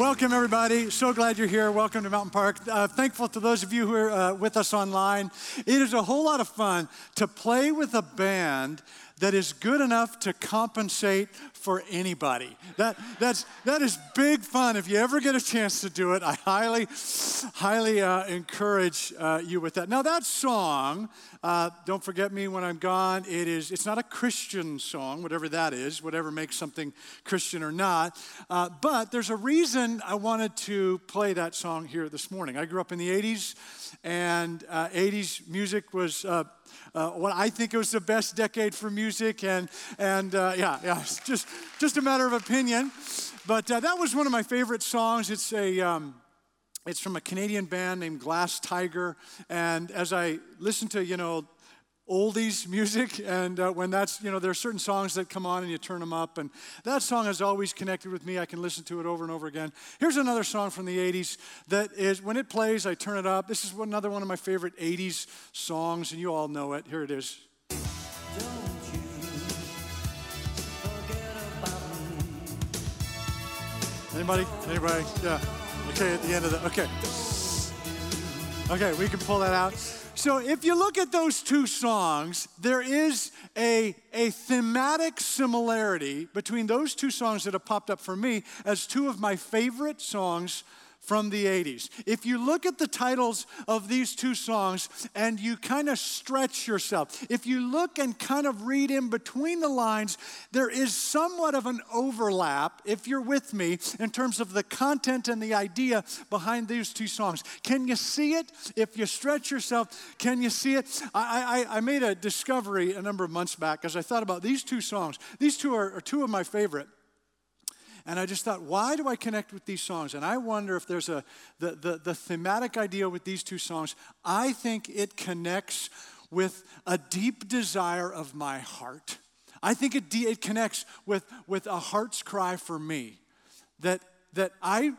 Welcome, everybody. So glad you're here. Welcome to Mountain Park. Uh, thankful to those of you who are uh, with us online. It is a whole lot of fun to play with a band that is good enough to compensate for anybody. That, that's, that is big fun. If you ever get a chance to do it, I highly, highly uh, encourage uh, you with that. Now, that song, uh, Don't Forget Me When I'm Gone, it is, it's not a Christian song, whatever that is, whatever makes something Christian or not. Uh, but there's a reason I wanted to play that song here this morning. I grew up in the 80s, and 80s uh, music was uh, uh, what I think was the best decade for music, and and uh, yeah, yeah, just just a matter of opinion. But uh, that was one of my favorite songs. It's a um, it's from a Canadian band named Glass Tiger, and as I listen to you know oldies music and uh, when that's you know there are certain songs that come on and you turn them up and that song has always connected with me. I can listen to it over and over again. Here's another song from the 80s that is when it plays i turn it up. This is another one of my favorite 80s songs and you all know it. Here it is anybody? Anybody? Yeah. Okay at the end of the okay. Okay we can pull that out. So if you look at those two songs, there is a, a thematic similarity between those two songs that have popped up for me as two of my favorite songs from the 80s. If you look at the titles of these two songs and you kind of stretch yourself, if you look and kind of read in between the lines, there is somewhat of an overlap, if you're with me, in terms of the content and the idea behind these two songs. Can you see it? If you stretch yourself, can you see it? I, I, I made a discovery a number of months back as I thought about these two songs. These two are, are two of my favorite. And I just thought, why do I connect with these songs? And I wonder if there's a, the, the, the thematic idea with these two songs. I think it connects with a deep desire of my heart. I think it, de- it connects with, with a heart's cry for me that, that I,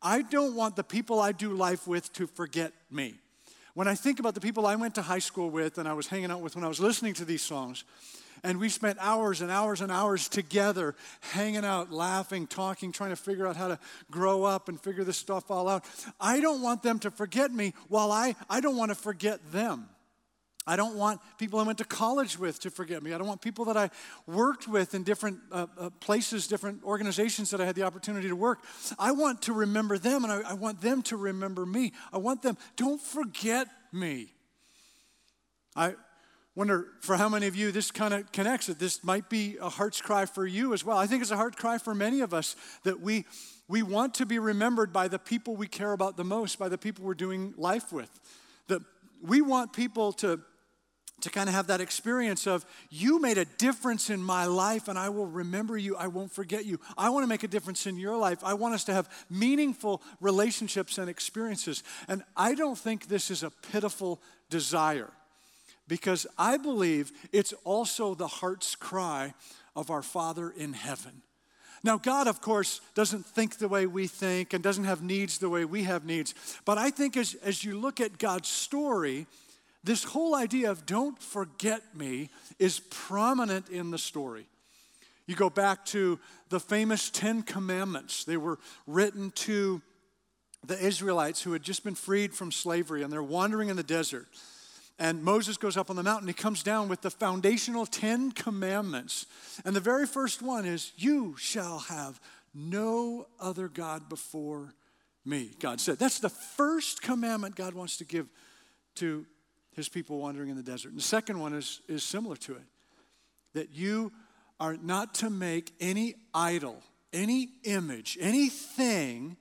I don't want the people I do life with to forget me. When I think about the people I went to high school with and I was hanging out with when I was listening to these songs, and we spent hours and hours and hours together, hanging out, laughing, talking, trying to figure out how to grow up and figure this stuff all out. I don't want them to forget me while I, I don't want to forget them. I don't want people I went to college with to forget me. I don't want people that I worked with in different uh, uh, places, different organizations that I had the opportunity to work. I want to remember them and I, I want them to remember me. I want them, don't forget me. I, Wonder for how many of you this kind of connects it. This might be a heart's cry for you as well. I think it's a heart cry for many of us that we we want to be remembered by the people we care about the most, by the people we're doing life with. That we want people to to kind of have that experience of you made a difference in my life and I will remember you. I won't forget you. I want to make a difference in your life. I want us to have meaningful relationships and experiences. And I don't think this is a pitiful desire because I believe it's also the heart's cry of our Father in heaven. Now, God, of course, doesn't think the way we think and doesn't have needs the way we have needs. But I think as, as you look at God's story, this whole idea of don't forget me is prominent in the story. You go back to the famous Ten Commandments, they were written to the Israelites who had just been freed from slavery and they're wandering in the desert. And Moses goes up on the mountain. He comes down with the foundational Ten Commandments. And the very first one is, You shall have no other God before me, God said. That's the first commandment God wants to give to his people wandering in the desert. And the second one is, is similar to it that you are not to make any idol, any image, anything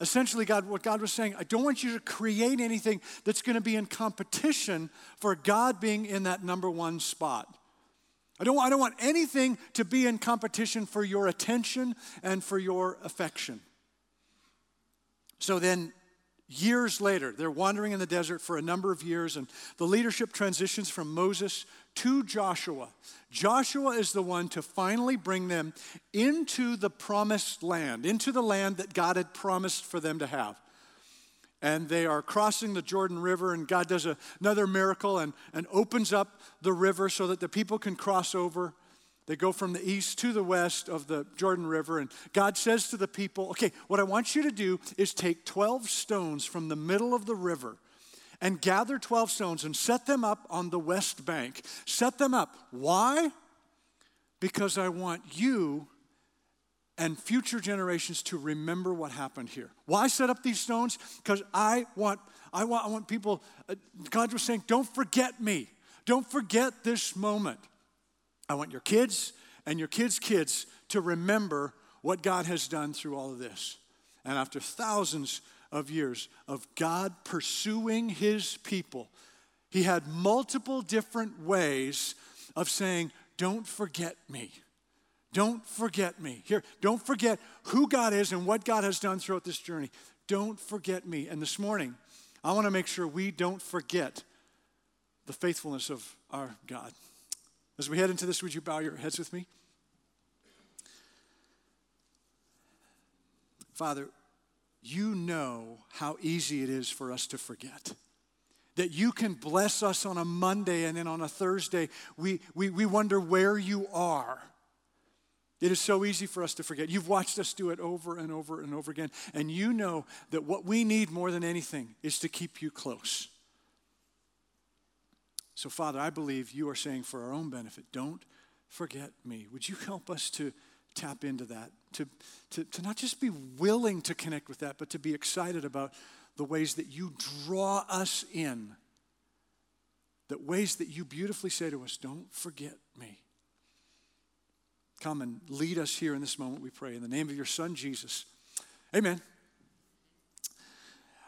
Essentially, God, what God was saying, I don't want you to create anything that's going to be in competition for God being in that number one spot. I don't, I don't want anything to be in competition for your attention and for your affection. So then Years later, they're wandering in the desert for a number of years, and the leadership transitions from Moses to Joshua. Joshua is the one to finally bring them into the promised land, into the land that God had promised for them to have. And they are crossing the Jordan River, and God does a, another miracle and, and opens up the river so that the people can cross over. They go from the east to the west of the Jordan River, and God says to the people, Okay, what I want you to do is take 12 stones from the middle of the river and gather 12 stones and set them up on the west bank. Set them up. Why? Because I want you and future generations to remember what happened here. Why set up these stones? Because I want, I want, I want people, uh, God was saying, don't forget me. Don't forget this moment. I want your kids and your kids' kids to remember what God has done through all of this. And after thousands of years of God pursuing his people, he had multiple different ways of saying, Don't forget me. Don't forget me. Here, don't forget who God is and what God has done throughout this journey. Don't forget me. And this morning, I want to make sure we don't forget the faithfulness of our God. As we head into this, would you bow your heads with me? Father, you know how easy it is for us to forget. That you can bless us on a Monday and then on a Thursday, we, we, we wonder where you are. It is so easy for us to forget. You've watched us do it over and over and over again. And you know that what we need more than anything is to keep you close. So, Father, I believe you are saying for our own benefit, don't forget me. Would you help us to tap into that, to, to, to not just be willing to connect with that, but to be excited about the ways that you draw us in, that ways that you beautifully say to us, don't forget me. Come and lead us here in this moment, we pray. In the name of your Son, Jesus. Amen.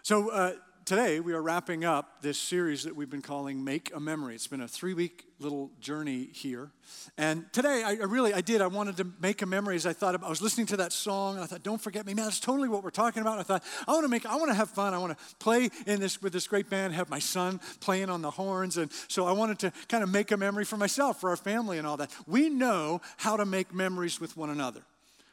So, uh, today we are wrapping up this series that we've been calling Make a Memory. It's been a three week little journey here. And today I, I, really, I did, I wanted to make a memory as I thought about, I was listening to that song and I thought, don't forget me, man, that's totally what we're talking about. And I thought, I want to make, I want to have fun. I want to play in this with this great band, have my son playing on the horns. And so I wanted to kind of make a memory for myself, for our family and all that. We know how to make memories with one another.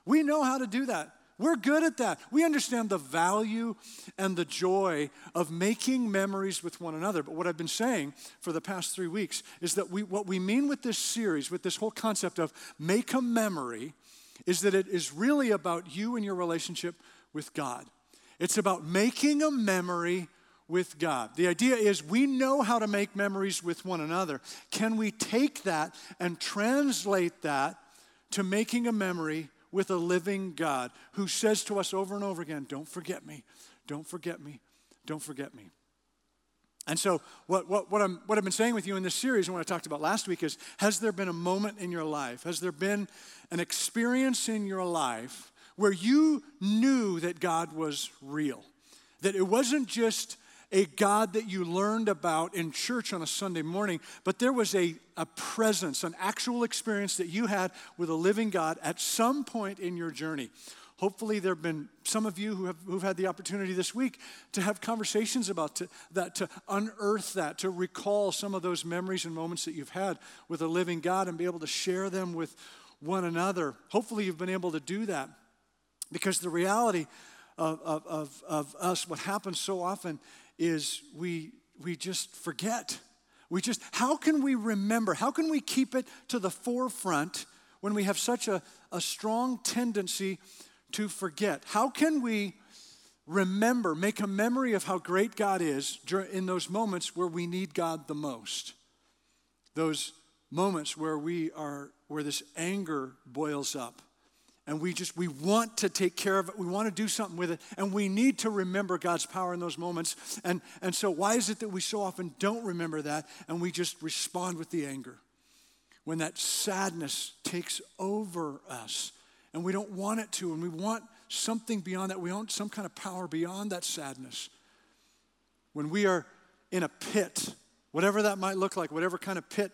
We know how to do that. We're good at that. We understand the value and the joy of making memories with one another. But what I've been saying for the past three weeks is that we, what we mean with this series, with this whole concept of make a memory, is that it is really about you and your relationship with God. It's about making a memory with God. The idea is we know how to make memories with one another. Can we take that and translate that to making a memory with a living God who says to us over and over again, Don't forget me, don't forget me, don't forget me. And so, what, what, what, I'm, what I've been saying with you in this series and what I talked about last week is Has there been a moment in your life? Has there been an experience in your life where you knew that God was real? That it wasn't just a God that you learned about in church on a Sunday morning, but there was a, a presence, an actual experience that you had with a living God at some point in your journey. Hopefully, there have been some of you who have who've had the opportunity this week to have conversations about to, that, to unearth that, to recall some of those memories and moments that you've had with a living God and be able to share them with one another. Hopefully, you've been able to do that because the reality of, of, of, of us, what happens so often is we, we just forget. We just, how can we remember? How can we keep it to the forefront when we have such a, a strong tendency to forget? How can we remember, make a memory of how great God is in those moments where we need God the most? Those moments where we are, where this anger boils up and we just we want to take care of it. We want to do something with it. And we need to remember god's power in those moments. And and so why is it that we so often don't remember that and we just respond with the anger? When that sadness takes over us and we don't want it to and we want something beyond that. We want some kind of power beyond that sadness. When we are in a pit whatever that might look like whatever kind of pit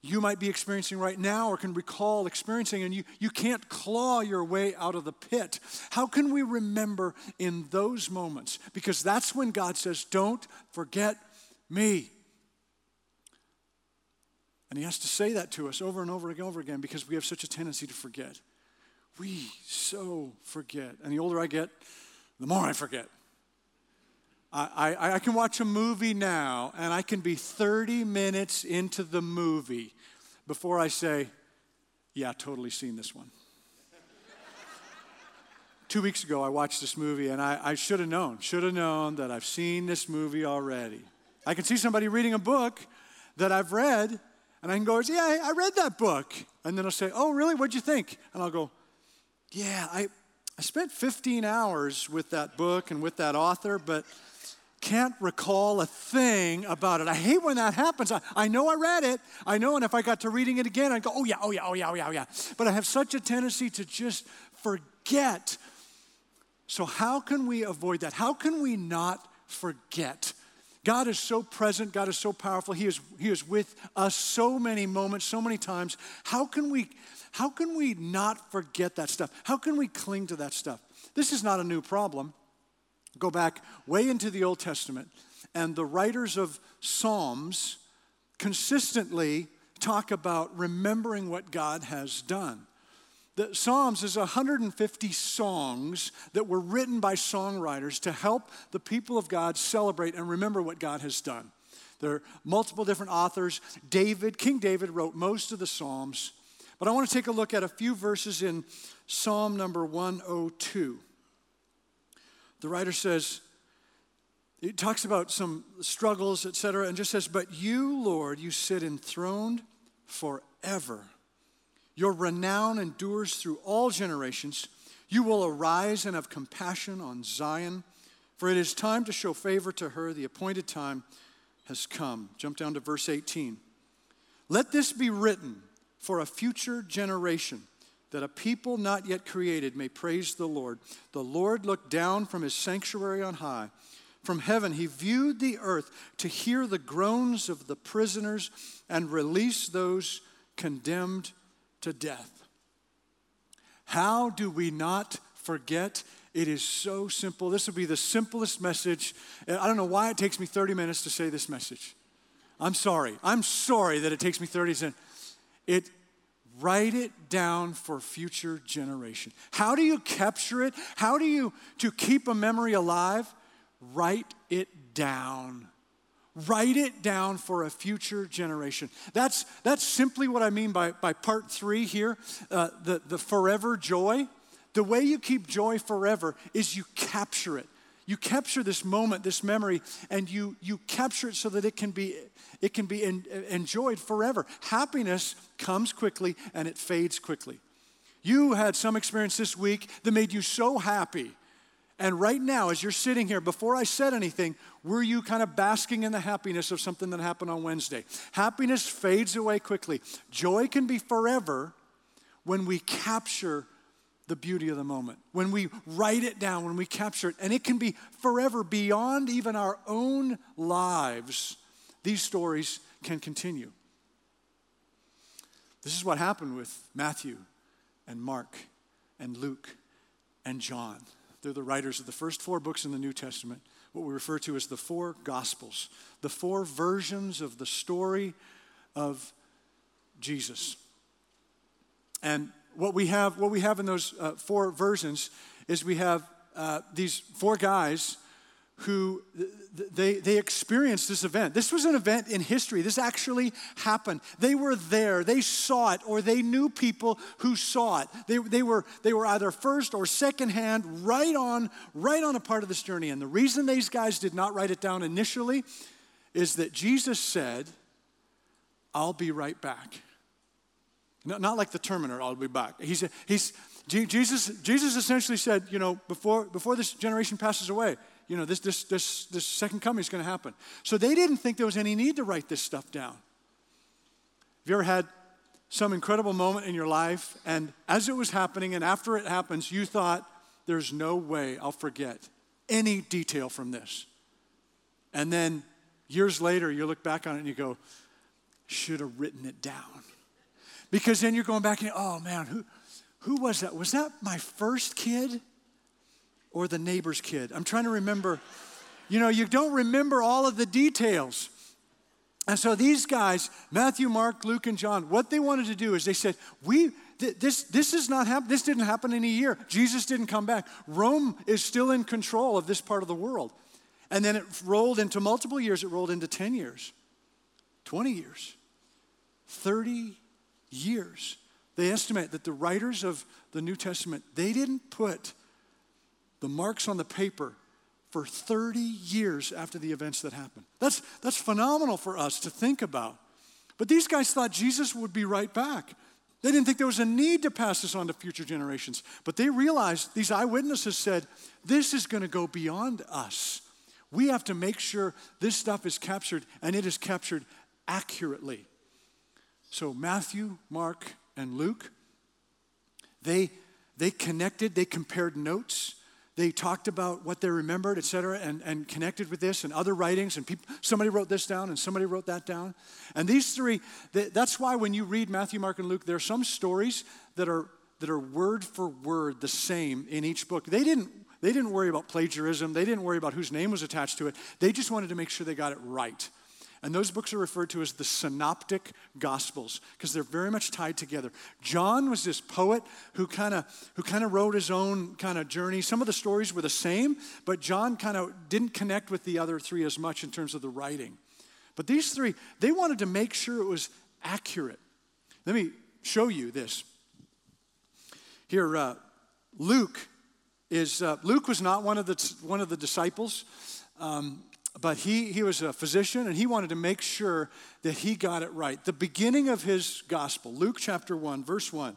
you might be experiencing right now or can recall experiencing, and you, you can't claw your way out of the pit. How can we remember in those moments? Because that's when God says, Don't forget me. And He has to say that to us over and over and over again because we have such a tendency to forget. We so forget. And the older I get, the more I forget. I, I, I, can watch a movie now and I can be 30 minutes into the movie before I say, Yeah, totally seen this one. Two weeks ago, I watched this movie and I, I should have known, should have known that I've seen this movie already. I can see somebody reading a book that I've read and I can go, Yeah, I read that book. And then I'll say, Oh, really? What'd you think? And I'll go, Yeah, I, I spent 15 hours with that book and with that author, but can't recall a thing about it. I hate when that happens. I, I know I read it. I know, and if I got to reading it again, I'd go, oh yeah, oh yeah, oh yeah, oh yeah, oh yeah. But I have such a tendency to just forget so, how can we avoid that? How can we not forget? God is so present, God is so powerful. He is, he is with us so many moments, so many times. How can we how can we not forget that stuff? How can we cling to that stuff? This is not a new problem. Go back way into the Old Testament, and the writers of Psalms consistently talk about remembering what God has done. The Psalms is 150 songs that were written by songwriters to help the people of God celebrate and remember what God has done. There are multiple different authors. David, King David, wrote most of the Psalms. But I want to take a look at a few verses in Psalm number 102. The writer says, it talks about some struggles, etc., and just says, But you, Lord, you sit enthroned forever. Your renown endures through all generations. You will arise and have compassion on Zion, for it is time to show favor to her. The appointed time has come. Jump down to verse 18. Let this be written for a future generation, that a people not yet created may praise the Lord. The Lord looked down from his sanctuary on high. From heaven, he viewed the earth to hear the groans of the prisoners and release those condemned to death. How do we not forget? It is so simple. This will be the simplest message. I don't know why it takes me 30 minutes to say this message. I'm sorry. I'm sorry that it takes me 30 minutes. It write it down for future generation. How do you capture it? How do you to keep a memory alive? Write it down. Write it down for a future generation. That's, that's simply what I mean by, by part three here uh, the, the forever joy. The way you keep joy forever is you capture it. You capture this moment, this memory, and you, you capture it so that it can be, it can be enjoyed forever. Happiness comes quickly and it fades quickly. You had some experience this week that made you so happy and right now, as you're sitting here, before I said anything, were you kind of basking in the happiness of something that happened on Wednesday? Happiness fades away quickly. Joy can be forever when we capture the beauty of the moment, when we write it down, when we capture it. And it can be forever beyond even our own lives. These stories can continue. This is what happened with Matthew and Mark and Luke and John. They're the writers of the first four books in the New Testament, what we refer to as the four Gospels, the four versions of the story of Jesus. And what we have, what we have in those uh, four versions is we have uh, these four guys who they, they experienced this event. This was an event in history. This actually happened. They were there, they saw it, or they knew people who saw it. They, they, were, they were either first or second hand, right on, right on a part of this journey. And the reason these guys did not write it down initially is that Jesus said, I'll be right back. Not like the Terminator, I'll be back. He's, he's, Jesus, Jesus essentially said, you know, before, before this generation passes away, you know, this, this, this, this second coming is going to happen. So they didn't think there was any need to write this stuff down. Have you ever had some incredible moment in your life, and as it was happening, and after it happens, you thought, there's no way I'll forget any detail from this. And then years later, you look back on it and you go, should have written it down. Because then you're going back and, oh man, who, who was that? Was that my first kid? or the neighbor's kid. I'm trying to remember. You know, you don't remember all of the details. And so these guys, Matthew, Mark, Luke, and John, what they wanted to do is they said, "We this this is not happen. This didn't happen in a year. Jesus didn't come back. Rome is still in control of this part of the world." And then it rolled into multiple years. It rolled into 10 years, 20 years, 30 years. they estimate that the writers of the New Testament, they didn't put the marks on the paper for 30 years after the events that happened. That's, that's phenomenal for us to think about. But these guys thought Jesus would be right back. They didn't think there was a need to pass this on to future generations. But they realized, these eyewitnesses said, this is going to go beyond us. We have to make sure this stuff is captured, and it is captured accurately. So, Matthew, Mark, and Luke, they, they connected, they compared notes. They talked about what they remembered, et cetera, and, and connected with this and other writings. And people, somebody wrote this down and somebody wrote that down. And these three, they, that's why when you read Matthew, Mark, and Luke, there are some stories that are, that are word for word the same in each book. They didn't, they didn't worry about plagiarism, they didn't worry about whose name was attached to it. They just wanted to make sure they got it right. And those books are referred to as the synoptic gospels because they're very much tied together. John was this poet who kind of who kind of wrote his own kind of journey. Some of the stories were the same, but John kind of didn't connect with the other three as much in terms of the writing. But these three, they wanted to make sure it was accurate. Let me show you this. Here, uh, Luke is uh, Luke was not one of the one of the disciples. Um, but he, he was a physician and he wanted to make sure that he got it right. The beginning of his gospel, Luke chapter 1, verse 1,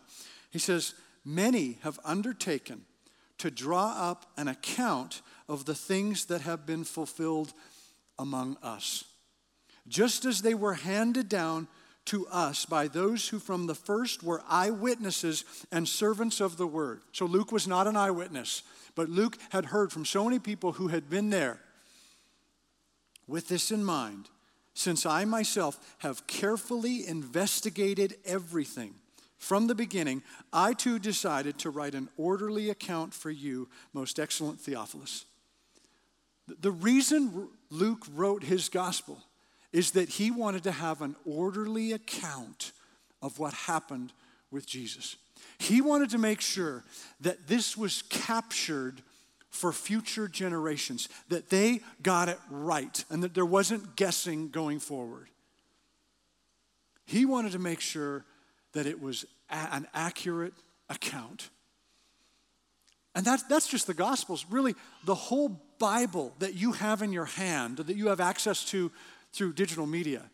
he says, Many have undertaken to draw up an account of the things that have been fulfilled among us, just as they were handed down to us by those who from the first were eyewitnesses and servants of the word. So Luke was not an eyewitness, but Luke had heard from so many people who had been there with this in mind, since I myself have carefully investigated everything from the beginning, I too decided to write an orderly account for you, most excellent Theophilus. The reason Luke wrote his gospel is that he wanted to have an orderly account of what happened with Jesus. He wanted to make sure that this was captured for future generations, that they got it right and that there wasn't guessing going forward. He wanted to make sure that it was a- an accurate account. And that, that's just the Gospels. Really, the whole Bible that you have in your hand, that you have access to through digital media,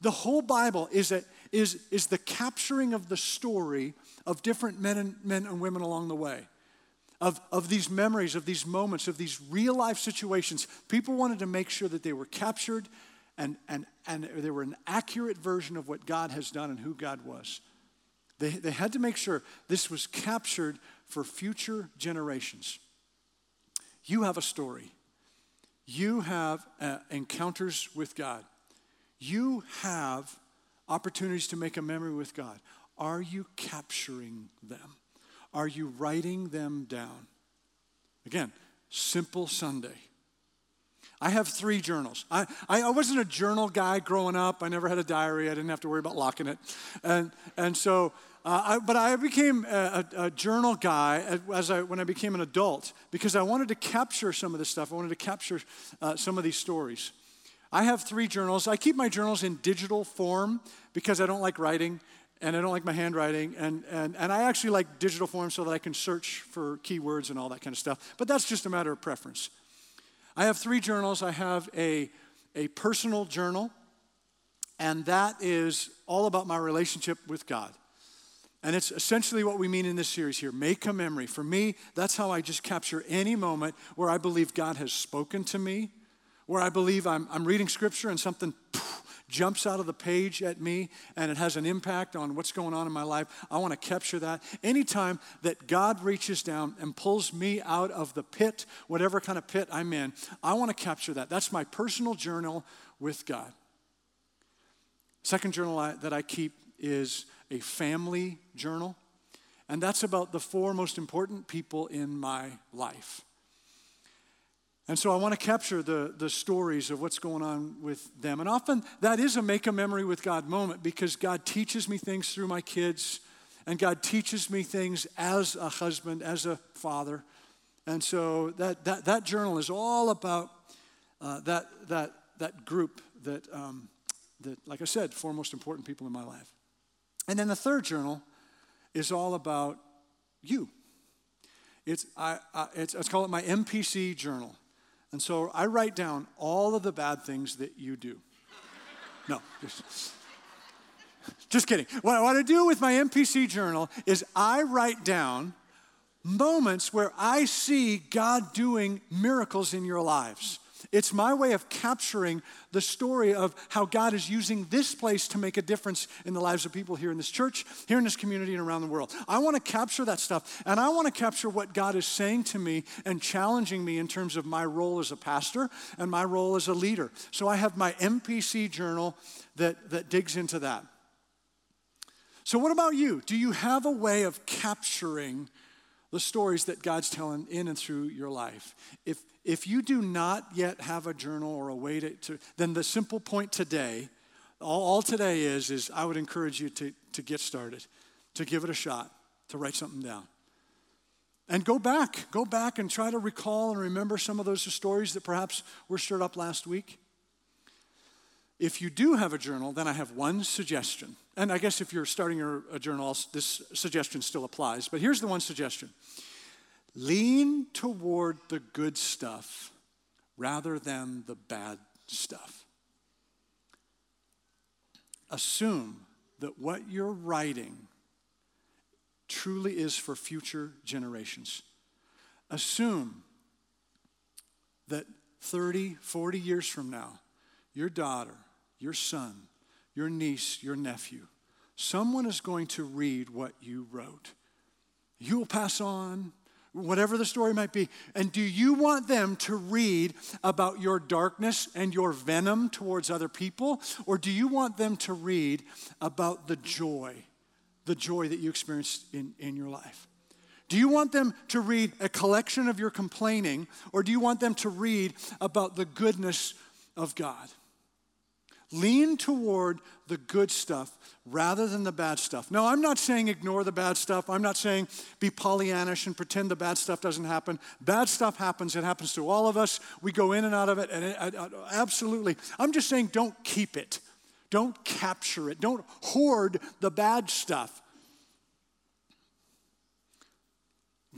the whole Bible is, a, is, is the capturing of the story of different men and, men and women along the way of, of these memories, of these moments, of these real life situations. People wanted to make sure that they were captured and, and, and they were an accurate version of what God has done and who God was. They, they had to make sure this was captured for future generations. You have a story. You have uh, encounters with God. You have opportunities to make a memory with God. Are you capturing them? Are you writing them down? Again, simple Sunday. I have three journals. I, I, wasn't a journal guy growing up. I never had a diary. I didn't have to worry about locking it. And, and so, uh, I, but I became a, a, a, journal guy as I, when I became an adult because I wanted to capture some of this stuff. I wanted to capture uh, some of these stories. I have three journals. I keep my journals in digital form because I don't like writing and I don't like my handwriting, and, and, and I actually like digital form so that I can search for keywords and all that kind of stuff. But that's just a matter of preference. I have three journals. I have a, a personal journal, and that is all about my relationship with God. And it's essentially what we mean in this series here make a memory. For me, that's how I just capture any moment where I believe God has spoken to me, where I believe I'm, I'm reading scripture and something jumps out of the page at me and it has an impact on what's going on in my life, I want to capture that. Anytime that God reaches down and pulls me out of the pit, whatever kind of pit I'm in, I want to capture that. That's my personal journal with God. Second journal I, that I keep is a family journal, and that's about the four most important people in my life. And so I want to capture the, the stories of what's going on with them. And often that is a make a memory with God moment because God teaches me things through my kids, and God teaches me things as a husband, as a father. And so that, that, that journal is all about uh, that, that, that group that, um, that, like I said, four most important people in my life. And then the third journal is all about you. It's, I, I, it's, let's call it my MPC journal. And so I write down all of the bad things that you do. No, just, just kidding. What, what I do with my MPC journal is I write down moments where I see God doing miracles in your lives. It's my way of capturing the story of how God is using this place to make a difference in the lives of people here in this church, here in this community, and around the world. I want to capture that stuff, and I want to capture what God is saying to me and challenging me in terms of my role as a pastor and my role as a leader. So I have my MPC journal that, that digs into that. So, what about you? Do you have a way of capturing the stories that God's telling in and through your life? If, if you do not yet have a journal or a way to, to then the simple point today, all, all today is, is I would encourage you to, to get started, to give it a shot, to write something down. And go back, go back and try to recall and remember some of those stories that perhaps were stirred up last week. If you do have a journal, then I have one suggestion. And I guess if you're starting your, a journal, this suggestion still applies. But here's the one suggestion lean toward the good stuff rather than the bad stuff. Assume that what you're writing truly is for future generations. Assume that 30, 40 years from now, your daughter your son, your niece, your nephew, someone is going to read what you wrote. You will pass on, whatever the story might be. And do you want them to read about your darkness and your venom towards other people? Or do you want them to read about the joy, the joy that you experienced in, in your life? Do you want them to read a collection of your complaining, or do you want them to read about the goodness of God? Lean toward the good stuff rather than the bad stuff. No, I'm not saying ignore the bad stuff. I'm not saying be Pollyannish and pretend the bad stuff doesn't happen. Bad stuff happens. It happens to all of us. We go in and out of it, and it, uh, uh, absolutely. I'm just saying don't keep it. Don't capture it. Don't hoard the bad stuff.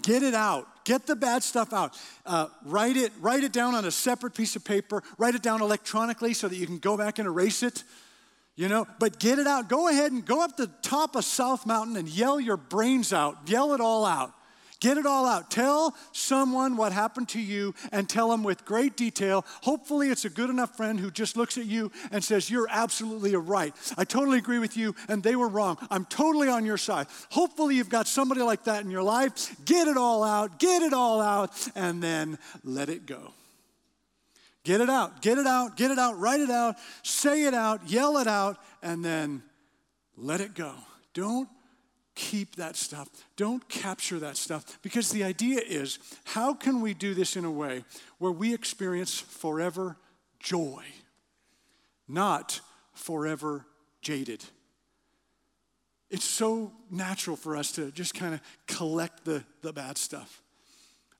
Get it out. Get the bad stuff out. Uh, write it. Write it down on a separate piece of paper. Write it down electronically so that you can go back and erase it. You know, but get it out. Go ahead and go up the top of South Mountain and yell your brains out. Yell it all out. Get it all out. Tell someone what happened to you and tell them with great detail. Hopefully, it's a good enough friend who just looks at you and says, You're absolutely right. I totally agree with you, and they were wrong. I'm totally on your side. Hopefully, you've got somebody like that in your life. Get it all out, get it all out, and then let it go. Get it out, get it out, get it out, write it out, say it out, yell it out, and then let it go. Don't keep that stuff. Don't capture that stuff. Because the idea is how can we do this in a way where we experience forever joy, not forever jaded? It's so natural for us to just kind of collect the, the bad stuff.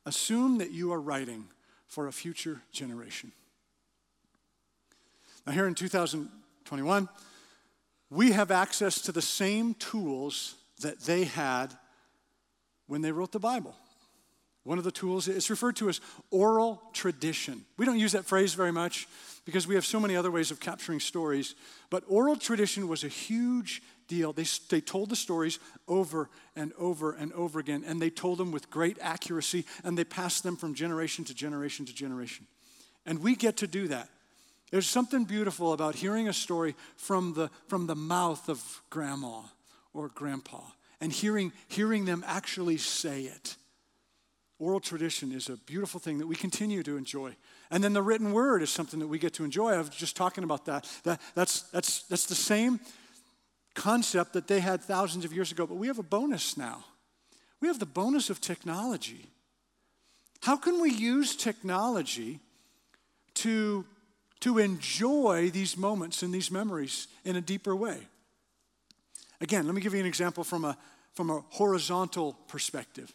Assume that you are writing for a future generation. Now, here in 2021, we have access to the same tools that they had when they wrote the Bible. One of the tools it's referred to as oral tradition. We don't use that phrase very much because we have so many other ways of capturing stories, but oral tradition was a huge deal. They, they told the stories over and over and over again, and they told them with great accuracy, and they passed them from generation to generation to generation. And we get to do that. There's something beautiful about hearing a story from the, from the mouth of grandma or grandpa and hearing, hearing them actually say it. Oral tradition is a beautiful thing that we continue to enjoy. And then the written word is something that we get to enjoy. I was just talking about that. that that's, that's, that's the same concept that they had thousands of years ago, but we have a bonus now. We have the bonus of technology. How can we use technology to, to enjoy these moments and these memories in a deeper way? Again, let me give you an example from a, from a horizontal perspective.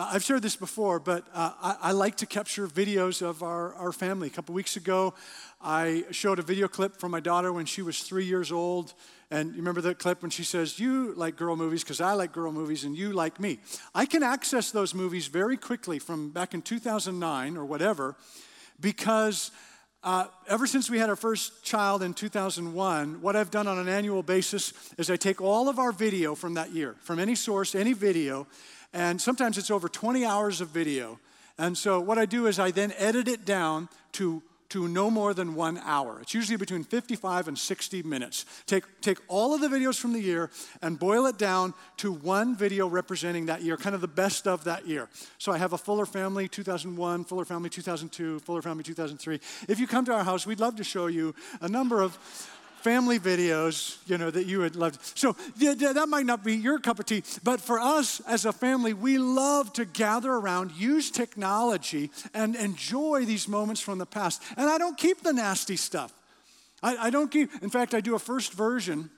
I've shared this before, but uh, I, I, like to capture videos of our, our family. A couple weeks ago, I showed a video clip from my daughter when she was three years old. And you remember that clip when she says, You like girl movies because I like girl movies and you like me. I can access those movies very quickly from back in 2009 or whatever because uh, ever since we had our first child in 2001, what I've done on an annual basis is I take all of our video from that year, from any source, any video, and sometimes it's over 20 hours of video. And so what I do is I then edit it down to to no more than one hour. It's usually between 55 and 60 minutes. Take, take all of the videos from the year and boil it down to one video representing that year, kind of the best of that year. So I have a Fuller Family 2001, Fuller Family 2002, Fuller Family 2003. If you come to our house, we'd love to show you a number of family videos, you know, that you would love. So yeah, that might not be your cup of tea, but for us as a family, we love to gather around, use technology, and enjoy these moments from the past. And I don't keep the nasty stuff. I, I don't keep, in fact, I do a first version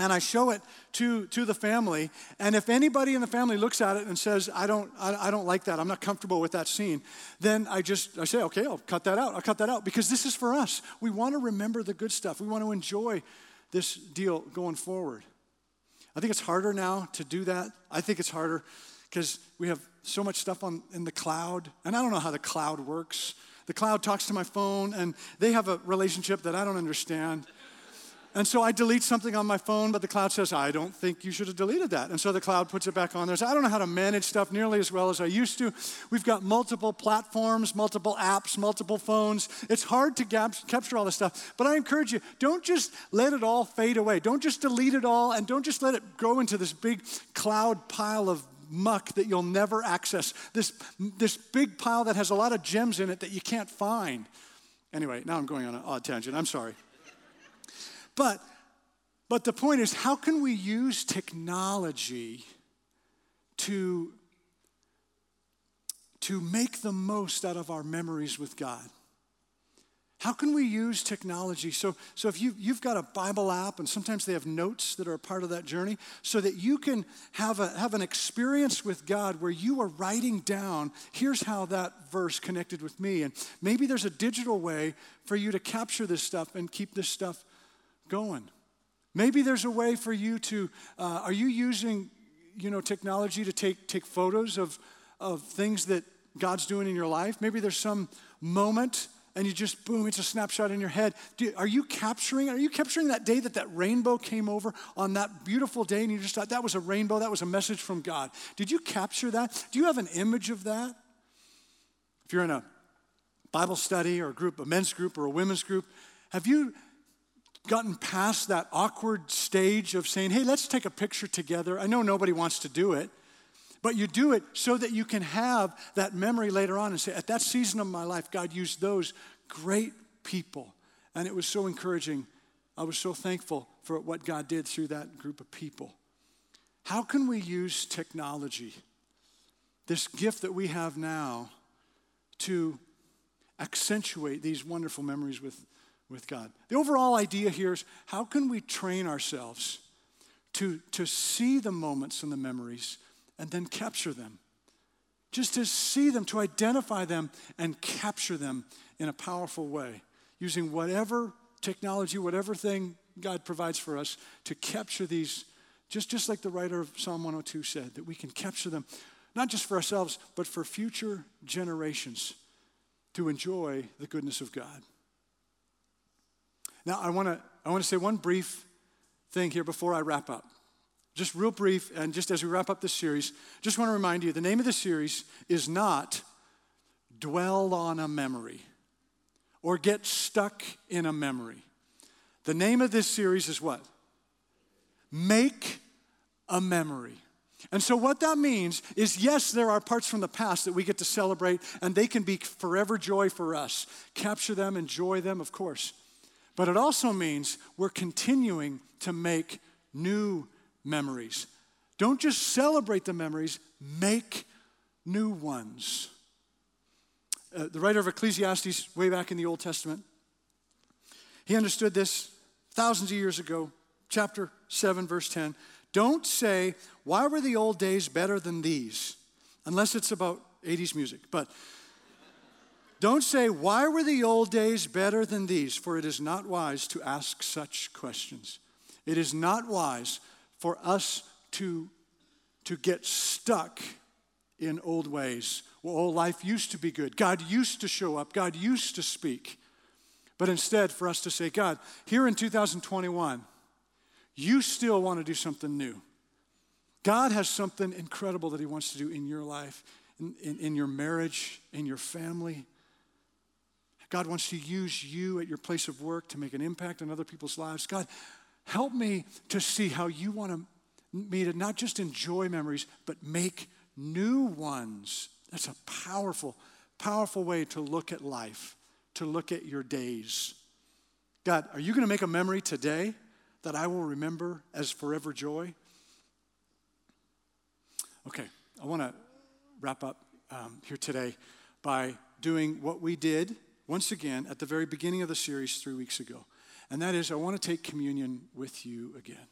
and I show it to, to the family. And if anybody in the family looks at it and says, I don't, I, I, don't like that, I'm not comfortable with that scene, then I just I say, okay, I'll cut that out. I'll cut that out because this is for us. We want to remember the good stuff. We want to enjoy this deal going forward. I think it's harder now to do that. I think it's harder because we have so much stuff on in the cloud, and I don't know how the cloud works. The cloud talks to my phone, and they have a relationship that I don't understand. And so I delete something on my phone, but the cloud says, I don't think you should have deleted that. And so the cloud puts it back on there. So I don't know how to manage stuff nearly as well as I used to. We've got multiple platforms, multiple apps, multiple phones. It's hard to capture all this stuff. But I encourage you, don't just let it all fade away. Don't just delete it all, and don't just let it go into this big cloud pile of muck that you'll never access. This, this big pile that has a lot of gems in it that you can't find. Anyway, now I'm going on an odd tangent. I'm sorry. But, but the point is, how can we use technology to, to make the most out of our memories with God? How can we use technology? So, so if you, you've got a Bible app, and sometimes they have notes that are a part of that journey, so that you can have, a, have an experience with God where you are writing down, here's how that verse connected with me. And maybe there's a digital way for you to capture this stuff and keep this stuff going. Maybe there's a way for you to, uh, are you using, you know, technology to take, take photos of, of things that God's doing in your life? Maybe there's some moment and you just, boom, it's a snapshot in your head. Do, are you capturing, are you capturing that day that that rainbow came over on that beautiful day and you just thought that was a rainbow, that was a message from God? Did you capture that? Do you have an image of that? If you're in a Bible study or a group, a men's group or a women's group, have you gotten past that awkward stage of saying, hey, let's take a picture together. I know nobody wants to do it, but you do it so that you can have that memory later on and say, at that season of my life, God used those great people. And it was so encouraging. I was so thankful for what God did through that group of people. How can we use technology, this gift that we have now, to accentuate these wonderful memories with with God. The overall idea here is how can we train ourselves to, to see the moments and the memories and then capture them? Just to see them, to identify them and capture them in a powerful way, using whatever technology, whatever thing God provides for us to capture these, just, just like the writer of Psalm 102 said, that we can capture them, not just for ourselves, but for future generations to enjoy the goodness of God. Now, I want to I want to say one brief thing here before I wrap up. Just real brief, and just as we wrap up this series, just want to remind you the name of the series is not Dwell on a Memory or Get Stuck in a Memory. The name of this series is what? Make a Memory. And so, what that means is yes, there are parts from the past that we get to celebrate, and they can be forever joy for us. Capture them, enjoy them, of course. But it also means we're continuing to make new memories. Don't just celebrate the memories, make new ones. Uh, the writer of Ecclesiastes, way back in the Old Testament, he understood this thousands of years ago, chapter 7, verse 10. Don't say, Why were the old days better than these? unless it's about 80s music. But don't say, Why were the old days better than these? For it is not wise to ask such questions. It is not wise for us to, to get stuck in old ways. Well, life used to be good. God used to show up. God used to speak. But instead, for us to say, God, here in 2021, you still want to do something new. God has something incredible that He wants to do in your life, in, in, in, your marriage, in your family. God wants to use you at your place of work to make an impact on other people's lives. God, help me to see how you want me to not just enjoy memories, but make new ones. That's a powerful, powerful way to look at life, to look at your days. God, are you going to make a memory today that I will remember as forever joy? Okay, I want to wrap up um, here today by doing what we did once again at the very beginning of the series three weeks ago. And that is, I want to take communion with you again.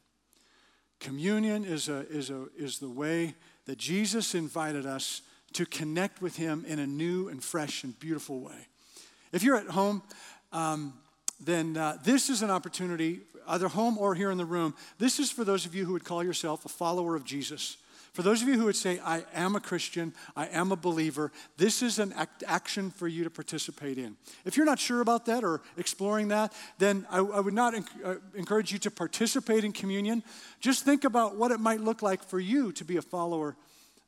Communion is, a, is, a, is the way that Jesus invited us to connect with Him in a new and fresh and beautiful way. If you're at home, um, then uh, this is an opportunity, either home or here in the room. This is for those of you who would call yourself a follower of Jesus. For those of you who would say, I am a Christian, I am a believer, this is an act- action for you to participate in. If you're not sure about that or exploring that, then I, I would not enc- uh, encourage you to participate in communion. Just think about what it might look like for you to be a follower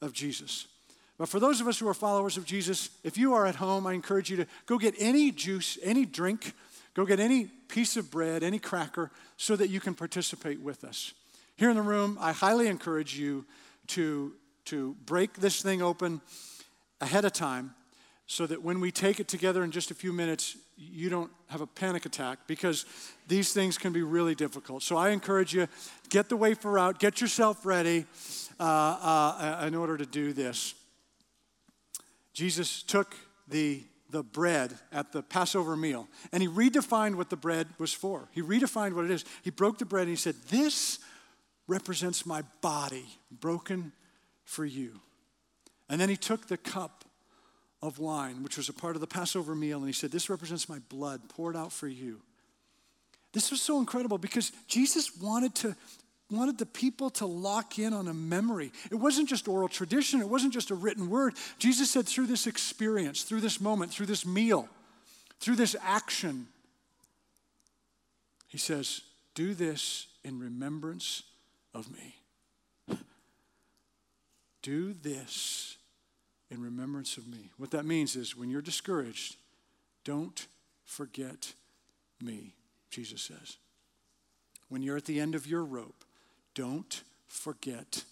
of Jesus. But for those of us who are followers of Jesus, if you are at home, I encourage you to go get any juice, any drink, go get any piece of bread, any cracker, so that you can participate with us. Here in the room, I highly encourage you to, to break this thing open ahead of time so that when we take it together in just a few minutes, you don't have a panic attack because these things can be really difficult. So I encourage you, get the wafer out, get yourself ready uh, uh, in order to do this. Jesus took the, the bread at the Passover meal and he redefined what the bread was for. He redefined what it is. He broke the bread and he said, This represents my body broken for you. And then he took the cup of wine, which was a part of the Passover meal, and he said, This represents my blood poured out for you. This was so incredible because Jesus wanted to wanted the people to lock in on a memory. It wasn't just oral tradition, it wasn't just a written word. Jesus said through this experience, through this moment, through this meal, through this action, he says, "Do this in remembrance of me. Do this in remembrance of me. What that means is when you're discouraged, don't forget me, Jesus says. When you're at the end of your rope, don't forget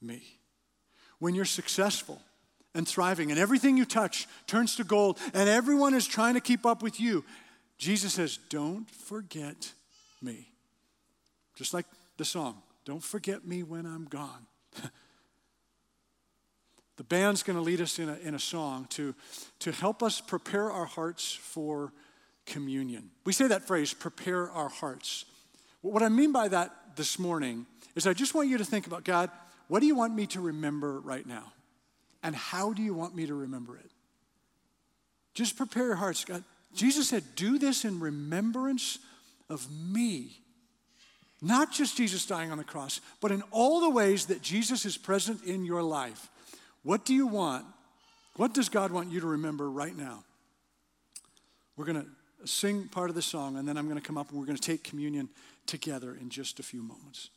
me. When you're successful and thriving and everything you touch turns to gold and everyone is trying to keep up with you, Jesus says, don't forget me. Just like the song, don't forget me when I'm gone. the band's going to lead us in a, in a song to, to help us prepare our hearts for communion. We say that phrase, prepare our hearts. What I mean by that this morning is I just want you to think about God, what do you want me to remember right now? And how do you want me to remember it? Just prepare your hearts. God, Jesus said, do this in remembrance of me. Not just Jesus dying on the cross, but in all the ways that Jesus is present in your life. What do you want? What does God want you to remember right now? We're going to sing part of the song, and then I'm going to come up and we're going to take communion together in just a few moments.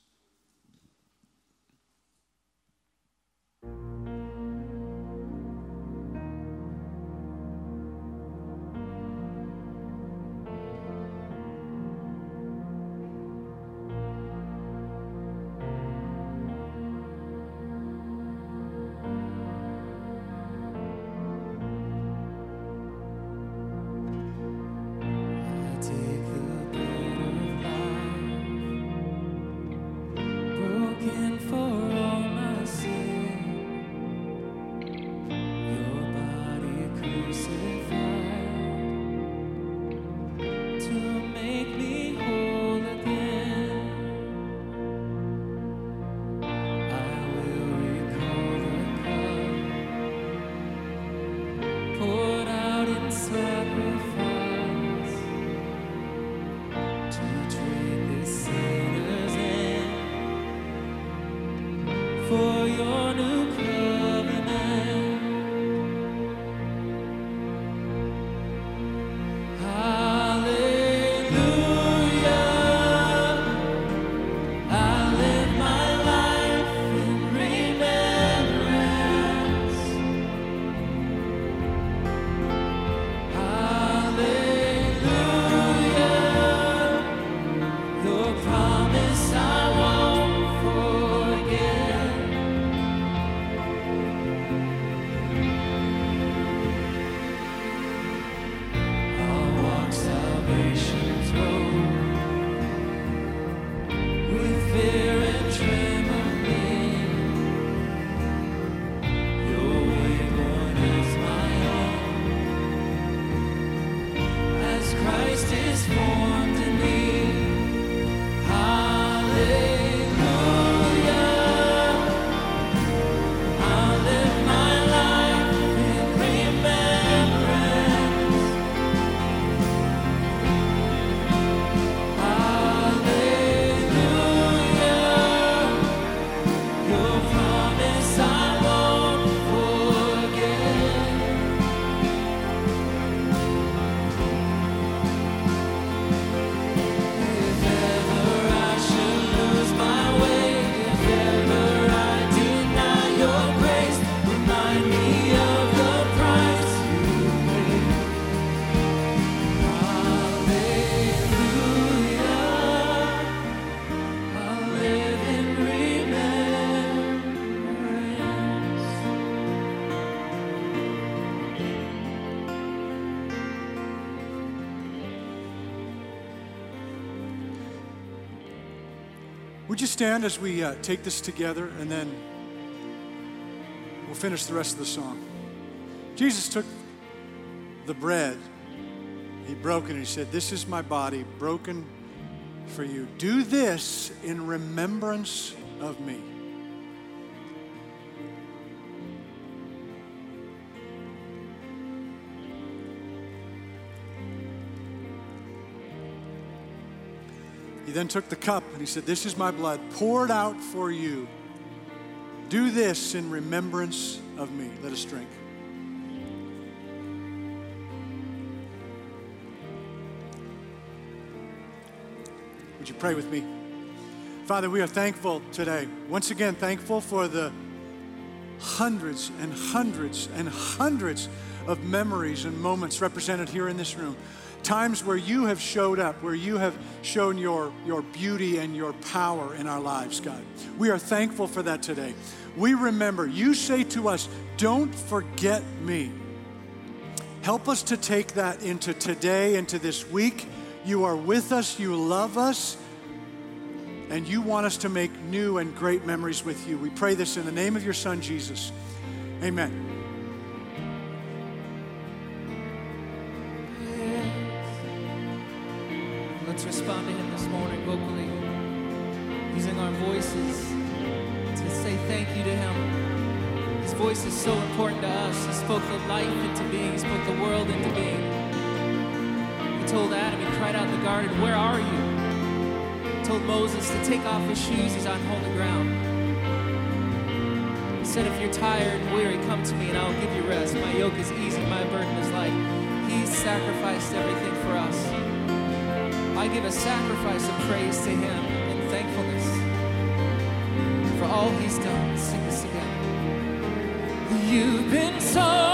Stand as we uh, take this together and then we'll finish the rest of the song? Jesus took the bread, he broke it, and he said, This is my body broken for you. Do this in remembrance of me. He then took the cup and he said, This is my blood poured out for you. Do this in remembrance of me. Let us drink. Would you pray with me? Father, we are thankful today. Once again, thankful for the hundreds and hundreds and hundreds of memories and moments represented here in this room. Times where you have showed up, where you have shown your, your beauty and your power in our lives, God. We are thankful for that today. We remember, you say to us, don't forget me. Help us to take that into today, into this week. You are with us, you love us, and you want us to make new and great memories with you. We pray this in the name of your Son, Jesus. Amen. Garden, Where are you? Told Moses to take off his shoes, He's on holy ground. He said, If you're tired and weary, come to me and I'll give you rest. My yoke is easy, my burden is light. He sacrificed everything for us. I give a sacrifice of praise to him in thankfulness for all he's done. Sing this again. You've been so